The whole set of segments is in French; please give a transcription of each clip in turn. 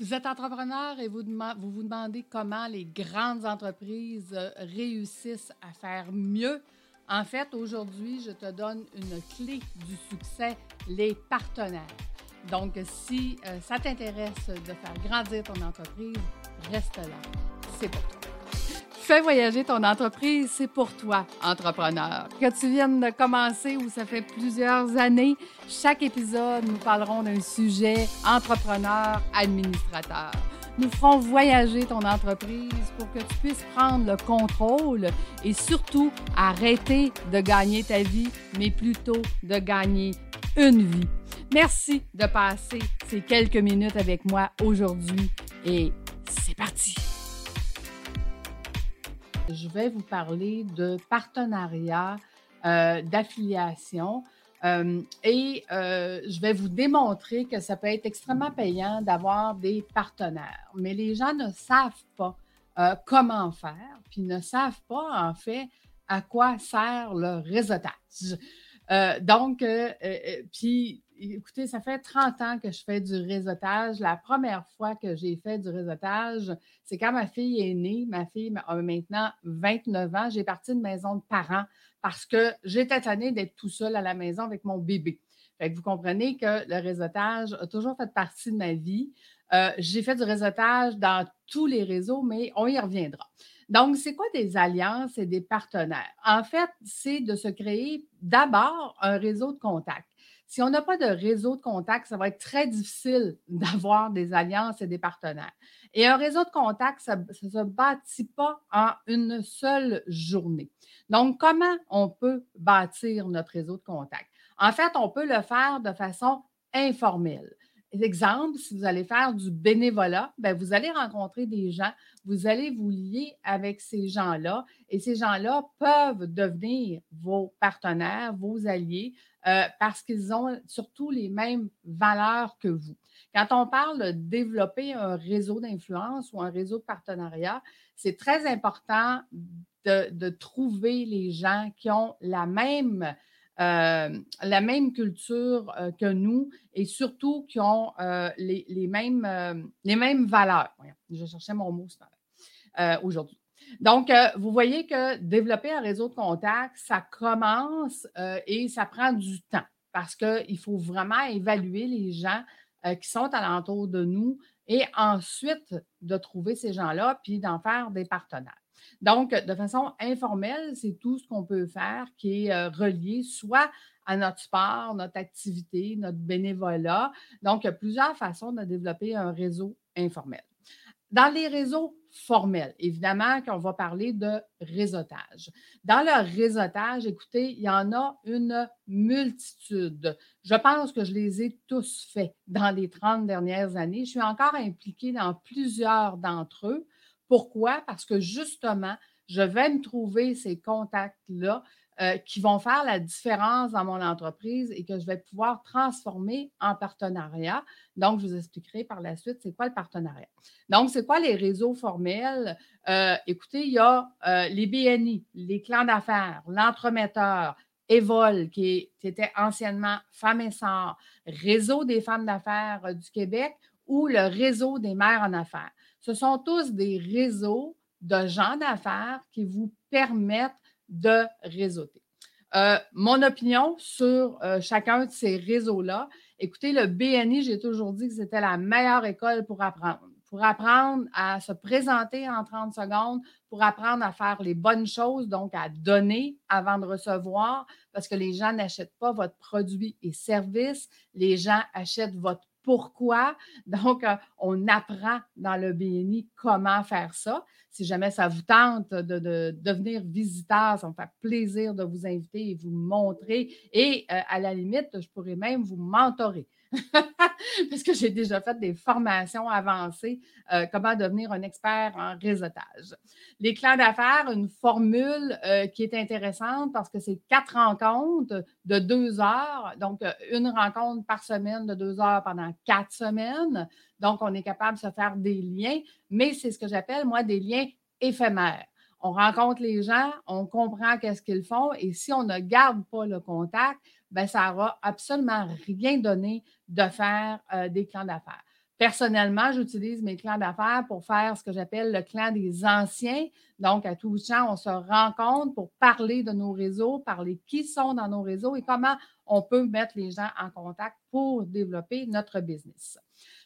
Vous êtes entrepreneur et vous vous, demandez comment les grandes entreprises euh, réussissent à faire mieux. En fait, aujourd'hui, je te donne une clé du succès, les partenaires. Donc, si euh, ça t'intéresse de faire grandir ton entreprise, reste là. C'est pour toi. Fais voyager ton entreprise, c'est pour toi, entrepreneur. Que tu viennes de commencer ou ça fait plusieurs années, chaque épisode, nous parlerons d'un sujet entrepreneur, administrateur. Nous ferons voyager ton entreprise pour que tu puisses prendre le contrôle et surtout arrêter de gagner ta vie, mais plutôt de gagner une vie. Merci de passer ces quelques minutes avec moi aujourd'hui et c'est parti je vais vous parler de partenariat, euh, d'affiliation. Euh, et euh, je vais vous démontrer que ça peut être extrêmement payant d'avoir des partenaires. Mais les gens ne savent pas comment faire, puis ne savent pas en fait à quoi sert le réseautage. donc, puis écoutez, ça fait 30 ans que je fais du réseautage. La première fois que j'ai fait du réseautage, c'est quand ma fille est née. Ma fille a maintenant 29 ans. J'ai parti de maison de parents parce que j'étais tannée d'être tout seul à la maison avec mon bébé. Vous comprenez que le réseautage a toujours fait partie de ma vie. Euh, j'ai fait du réseautage dans tous les réseaux, mais on y reviendra. Donc, c'est quoi des alliances et des partenaires? En fait, c'est de se créer d'abord un réseau de contacts. Si on n'a pas de réseau de contacts, ça va être très difficile d'avoir des alliances et des partenaires. Et un réseau de contacts, ça ne se bâtit pas en une seule journée. Donc, comment on peut bâtir notre réseau de contacts? En fait, on peut le faire de façon informelle. Exemple, si vous allez faire du bénévolat, ben, vous allez rencontrer des gens, vous allez vous lier avec ces gens-là et ces gens-là peuvent devenir vos partenaires, vos alliés, euh, parce qu'ils ont surtout les mêmes valeurs que vous. Quand on parle de développer un réseau d'influence ou un réseau de partenariat, c'est très important de, trouver les gens qui ont la même, euh, la même culture euh, que nous et surtout qui ont les, mêmes, les mêmes valeurs. Je cherchais mon mot aujourd'hui. Donc, euh, vous voyez que développer un réseau de contacts, ça commence euh, et ça prend du temps parce qu'il faut vraiment évaluer les gens euh, qui sont alentour de nous et ensuite de trouver ces gens-là puis d'en faire des partenaires. Donc, de façon informelle, c'est tout ce qu'on peut faire qui est relié soit à notre sport, notre activité, notre bénévolat. Donc, il y a plusieurs façons de développer un réseau informel. Dans les réseaux formels, évidemment qu'on va parler de réseautage. Dans le réseautage, écoutez, il y en a une multitude. Je pense que je les ai tous faits dans les 30 dernières années. Je suis encore impliquée dans plusieurs d'entre eux. Pourquoi? Parce que justement, je vais me trouver ces contacts-là euh, qui vont faire la différence dans mon entreprise et que je vais pouvoir transformer en partenariat. Donc, je vous expliquerai par la suite c'est quoi le partenariat. Donc, c'est quoi les réseaux formels? Euh, écoutez, il y a euh, les BNI, les clans d'affaires, l'entremetteur, Evol, qui, était anciennement Femmes et Réseau des femmes d'affaires du Québec ou le Réseau des mères en affaires. Ce sont tous des réseaux de gens d'affaires qui vous permettent de réseauter. Euh, mon opinion sur euh, chacun de ces réseaux-là, écoutez, le BNI, j'ai toujours dit que c'était la meilleure école pour apprendre. Pour apprendre à se présenter en 30 secondes, pour apprendre à faire les bonnes choses, donc à donner avant de recevoir, parce que les gens n'achètent pas votre produit et service, les gens achètent votre pourquoi. Donc, euh, on apprend dans le BNI comment faire ça. Si jamais ça vous tente de, devenir visiteur, ça me fait plaisir de vous inviter et vous montrer. Et euh, à la limite, je pourrais même vous mentorer. Parce que j'ai déjà fait des formations avancées, euh, comment devenir un expert en réseautage. Les clans d'affaires, une formule euh, qui est intéressante parce que c'est quatre rencontres de deux heures, donc euh, une rencontre par semaine de deux heures pendant quatre semaines. Donc, on est capable de se faire des liens, mais c'est ce que j'appelle, moi, des liens éphémères on rencontre les gens, on comprend qu'est-ce qu'ils font et si on ne garde pas le contact, ben ça n'aura absolument rien donné de faire euh, des clans d'affaires. Personnellement, j'utilise mes clans d'affaires pour faire ce que j'appelle le clan des anciens. Donc, à tout champ, on se rencontre pour parler de nos réseaux, parler qui sont dans nos réseaux et comment on peut mettre les gens en contact pour développer notre business.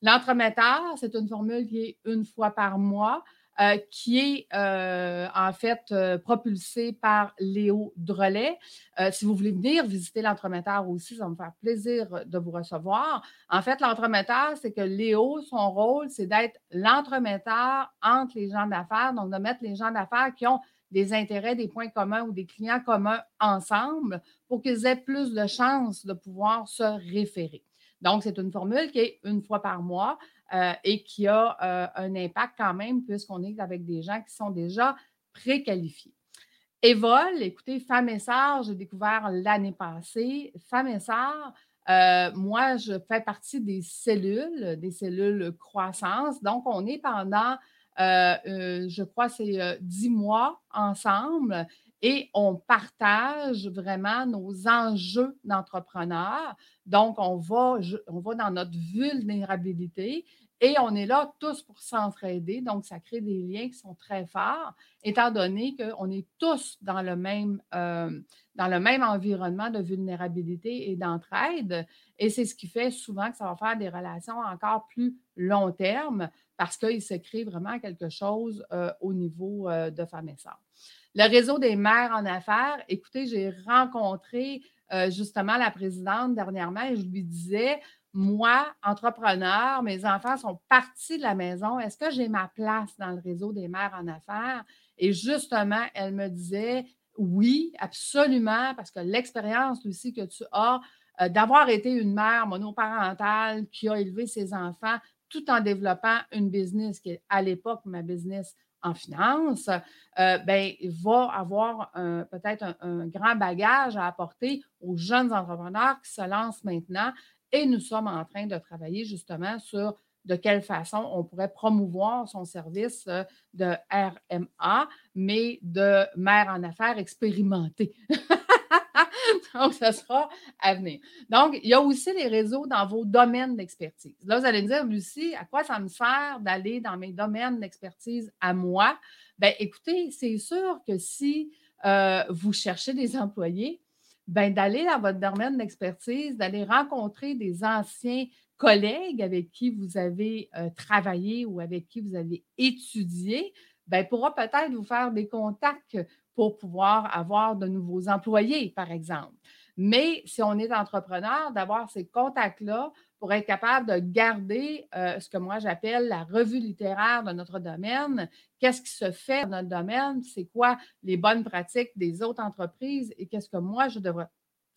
L'entremetteur, c'est une formule qui est une fois par mois. Euh, qui est euh, en fait euh, propulsé par Léo Drolet. si vous voulez venir visiter l'entremetteur aussi, ça va me faire plaisir de vous recevoir. En fait, l'entremetteur, c'est que Léo, son rôle, c'est d'être l'entremetteur entre les gens d'affaires, donc de mettre les gens d'affaires qui ont des intérêts, des points communs ou des clients communs ensemble pour qu'ils aient plus de chances de pouvoir se référer. Donc, c'est une formule qui est une fois par mois. Euh, et qui a euh, un impact quand même puisqu'on est avec des gens qui sont déjà préqualifiés. Evol, écoutez, Femme et Sœur, j'ai découvert l'année passée. Femme et Sœur, euh, moi, je fais partie des cellules, des cellules croissance. Donc, on est pendant, je crois, c'est dix mois ensemble et on partage vraiment nos enjeux d'entrepreneurs. Donc, on va, on va dans notre vulnérabilité et on est là tous pour s'entraider. Donc, ça crée des liens qui sont très forts, étant donné qu'on est tous dans le même, euh, dans le même environnement de vulnérabilité et d'entraide. Et c'est ce qui fait souvent que ça va faire des relations encore plus long terme parce qu'il se crée vraiment quelque chose euh, au niveau euh, de femmes et sœurs. Le réseau des mères en affaires, écoutez, j'ai rencontré euh, justement la présidente dernièrement et je lui disais, moi, entrepreneur, mes enfants sont partis de la maison. Est-ce que j'ai ma place dans le réseau des mères en affaires? Et justement, elle me disait, oui, absolument, parce que l'expérience aussi que tu as euh, d'avoir été une mère monoparentale qui a élevé ses enfants tout en développant une business qui est à l'époque ma business en finance, euh, ben, va avoir peut-être un, grand bagage à apporter aux jeunes entrepreneurs qui se lancent maintenant. Et nous sommes en train de travailler justement sur de quelle façon on pourrait promouvoir son service euh, de RMA, mais de mère en affaires expérimentée. Donc, ce sera à venir. Donc, il y a aussi les réseaux dans vos domaines d'expertise. Là, vous allez me dire, Lucie, à quoi ça me sert d'aller dans mes domaines d'expertise à moi? Bien, écoutez, c'est sûr que si euh, vous cherchez des employés, bien, d'aller dans votre domaine d'expertise, d'aller rencontrer des anciens collègues avec qui vous avez euh, travaillé ou avec qui vous avez étudié, bien, pourra peut-être vous faire des contacts pour pouvoir avoir de nouveaux employés, par exemple. Mais si on est entrepreneur, d'avoir ces contacts-là pour être capable de garder euh, ce que moi j'appelle la revue littéraire de notre domaine, qu'est-ce qui se fait dans notre domaine, c'est quoi les bonnes pratiques des autres entreprises? Et qu'est-ce que moi je devrais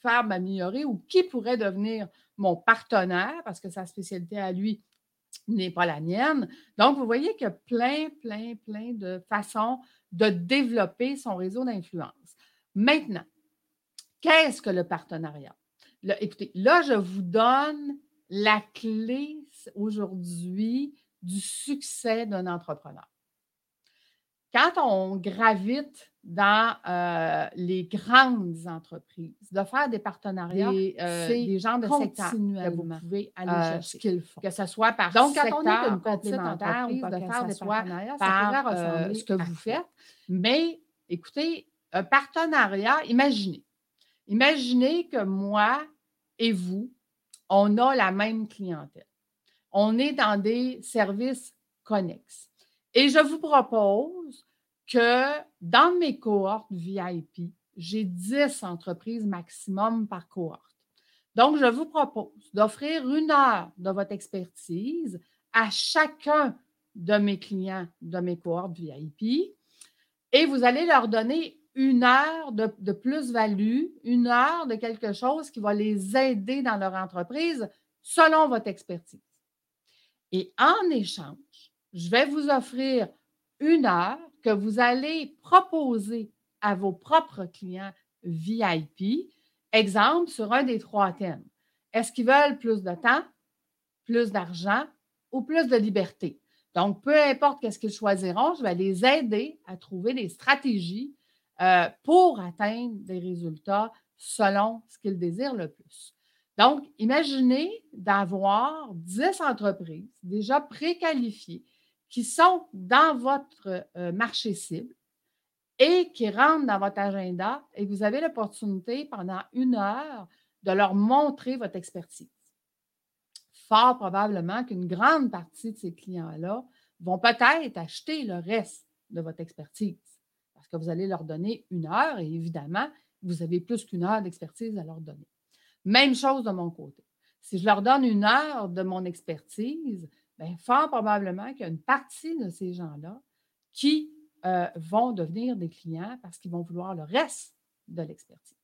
faire m'améliorer ou qui pourrait devenir mon partenaire? Parce que sa spécialité à lui n'est pas la mienne. Donc, vous voyez qu'il y a plein, plein, plein de façons de développer son réseau d'influence. Maintenant, qu'est-ce que le partenariat? écoutez, là, je vous donne la clé aujourd'hui du succès d'un entrepreneur. Quand on gravite dans euh, les grandes entreprises, de faire des partenariats, euh, c'est des gens de secteur que vous pouvez aller euh, chercher. faut. Que ce soit par Donc, quand on est une petite entreprise, de faire des partenariats, par ça ce que vous faites. Mais écoutez, un partenariat, imaginez. Imaginez que moi et vous, on a la même clientèle. On est dans des services connexes. Et je vous propose que dans mes cohortes VIP, j'ai 10 entreprises maximum par cohorte. Donc, je vous propose d'offrir une heure de votre expertise à chacun de mes clients de mes cohortes VIP et vous allez leur donner une heure de, de plus-value, une heure de quelque chose qui va les aider dans leur entreprise selon votre expertise. Et en échange, je vais vous offrir une heure que vous allez proposer à vos propres clients VIP. Exemple, sur un des trois thèmes. Est-ce qu'ils veulent plus de temps, plus d'argent ou plus de liberté? Donc, peu importe qu'est-ce qu'ils choisiront, je vais les aider à trouver des stratégies euh, pour atteindre des résultats selon ce qu'ils désirent le plus. Donc, imaginez d'avoir 10 entreprises déjà préqualifiées qui sont dans votre euh, marché cible et qui rentrent dans votre agenda et vous avez l'opportunité pendant une heure de leur montrer votre expertise. Fort probablement qu'une grande partie de ces clients-là vont peut-être acheter le reste de votre expertise parce que vous allez leur donner une heure et évidemment, vous avez plus qu'une heure d'expertise à leur donner. Même chose de mon côté. Si je leur donne une heure de mon expertise, bien, fort probablement qu'il y a une partie de ces gens-là qui euh, vont devenir des clients parce qu'ils vont vouloir le reste de l'expertise.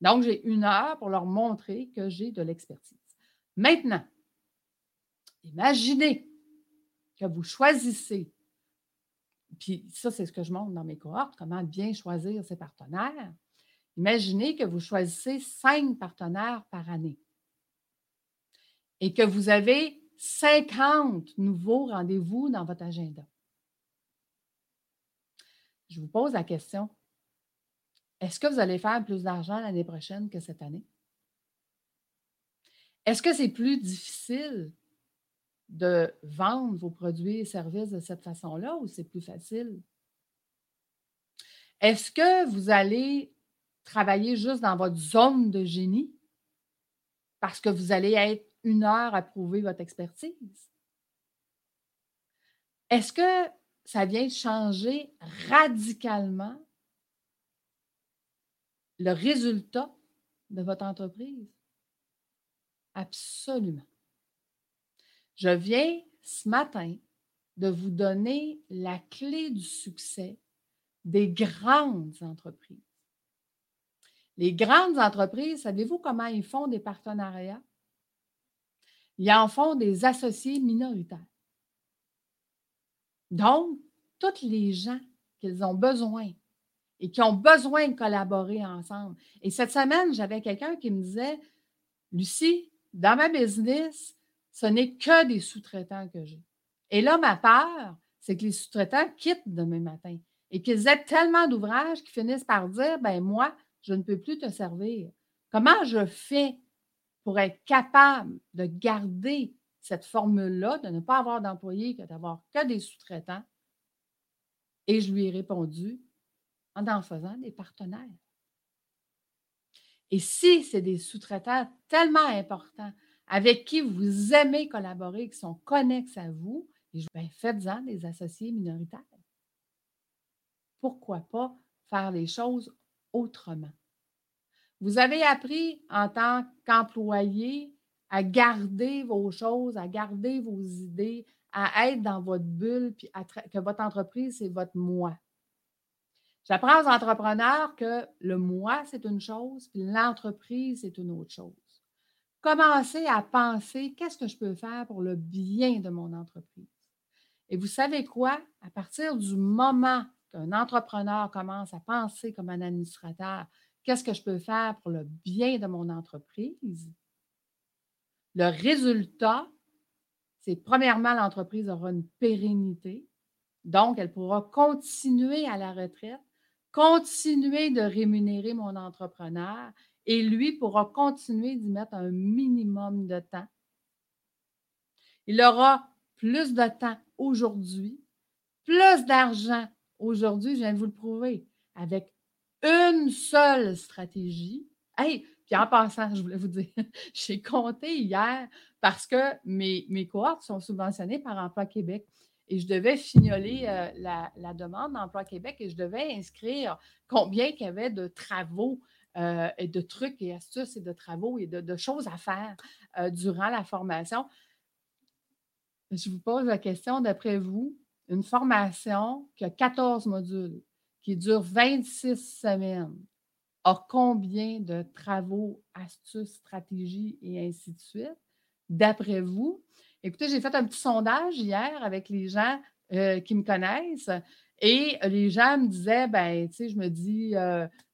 Donc, j'ai une heure pour leur montrer que j'ai de l'expertise. Maintenant, imaginez que vous choisissez, puis ça, c'est ce que je montre dans mes cohortes, comment bien choisir ses partenaires. Imaginez que vous choisissez cinq partenaires par année et que vous avez 50 nouveaux rendez-vous dans votre agenda. Je vous pose la question, est-ce que vous allez faire plus d'argent l'année prochaine que cette année? Est-ce que c'est plus difficile de vendre vos produits et services de cette façon-là ou c'est plus facile? Est-ce que vous allez travailler juste dans votre zone de génie parce que vous allez être une heure à prouver votre expertise? Est-ce que ça vient changer radicalement le résultat de votre entreprise? Absolument. Je viens ce matin de vous donner la clé du succès des grandes entreprises. Les grandes entreprises, savez-vous comment ils font des partenariats? Ils en font des associés minoritaires. Donc, tous les gens qu'ils ont besoin et qui ont besoin de collaborer ensemble. Et cette semaine, j'avais quelqu'un qui me disait, Lucie, dans ma business, ce n'est que des sous-traitants que j'ai. Et là, ma peur, c'est que les sous-traitants quittent demain matin et qu'ils aient tellement d'ouvrages qu'ils finissent par dire, ben moi, je ne peux plus te servir. Comment je fais pour être capable de garder cette formule-là, de ne pas avoir d'employés, que d'avoir que des sous-traitants? Et je lui ai répondu en en faisant des partenaires. Et si c'est des sous-traitants tellement importants avec qui vous aimez collaborer, qui sont connexes à vous, ben faites-en des associés minoritaires. Pourquoi pas faire les choses autrement? Vous avez appris en tant qu'employé à garder vos choses, à garder vos idées, à être dans votre bulle, puis que votre entreprise, c'est votre moi. J'apprends aux entrepreneurs que le moi, c'est une chose, puis l'entreprise, c'est une autre chose. Commencez à penser qu'est-ce que je peux faire pour le bien de mon entreprise? Et vous savez quoi? À partir du moment qu'un entrepreneur commence à penser comme un administrateur, qu'est-ce que je peux faire pour le bien de mon entreprise? Le résultat, c'est premièrement, l'entreprise aura une pérennité, donc elle pourra continuer à la retraite, continuer de rémunérer mon entrepreneur et lui pourra continuer d'y mettre un minimum de temps. Il aura plus de temps aujourd'hui, plus d'argent Aujourd'hui, je viens de vous le prouver avec une seule stratégie. Hey, puis en passant, je voulais vous dire, j'ai compté hier parce que mes, mes cohortes sont subventionnées par Emploi Québec et je devais fignoler euh, la, demande d'Emploi Québec et je devais inscrire combien il y avait de travaux euh, et de trucs et astuces et de travaux et de, choses à faire euh, durant la formation. Je vous pose la question, d'après vous, une formation qui a 14 modules, qui dure 26 semaines, a combien de travaux, astuces, stratégies et ainsi de suite, d'après vous? Écoutez, j'ai fait un petit sondage hier avec les gens euh, qui me connaissent et les gens me disaient, ben, tu sais, je me dis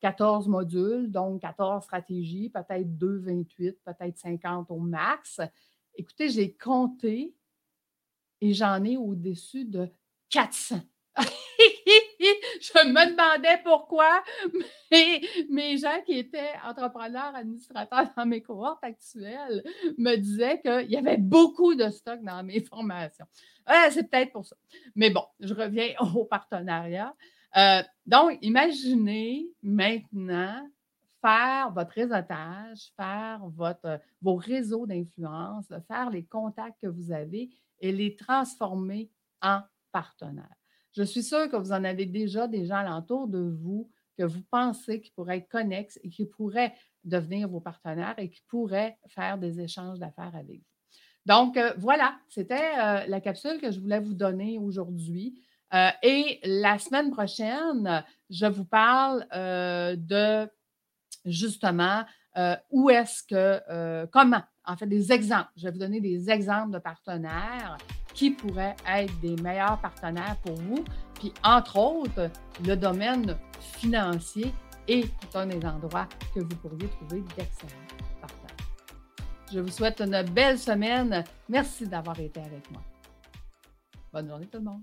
14 euh, modules, donc 14 stratégies, peut-être 2, 28, peut-être 50 au max. Écoutez, j'ai compté et j'en ai au-dessus de 400. je me demandais pourquoi mes gens qui étaient entrepreneurs, administrateurs dans mes cohortes actuelles me disaient qu'il y avait beaucoup de stock dans mes formations. c'est peut-être pour ça. Mais bon, je reviens au partenariat. Euh, donc, imaginez maintenant faire votre réseautage, faire votre, vos réseaux d'influence, faire les contacts que vous avez et les transformer en partenaires. Je suis sûre que vous en avez déjà des gens alentour de vous que vous pensez qui pourraient être connexes et qui pourraient devenir vos partenaires et qui pourraient faire des échanges d'affaires avec vous. Donc, euh, voilà, c'était euh, la capsule que je voulais vous donner aujourd'hui. Euh, et la semaine prochaine, je vous parle de justement où est-ce que, comment, en fait, des exemples. Je vais vous donner des exemples de partenaires qui pourraient être des meilleurs partenaires pour vous. Puis, entre autres, le domaine financier est un des endroits que vous pourriez trouver d'excellents partenaires. Je vous souhaite une belle semaine. Merci d'avoir été avec moi. Bonne journée tout le monde.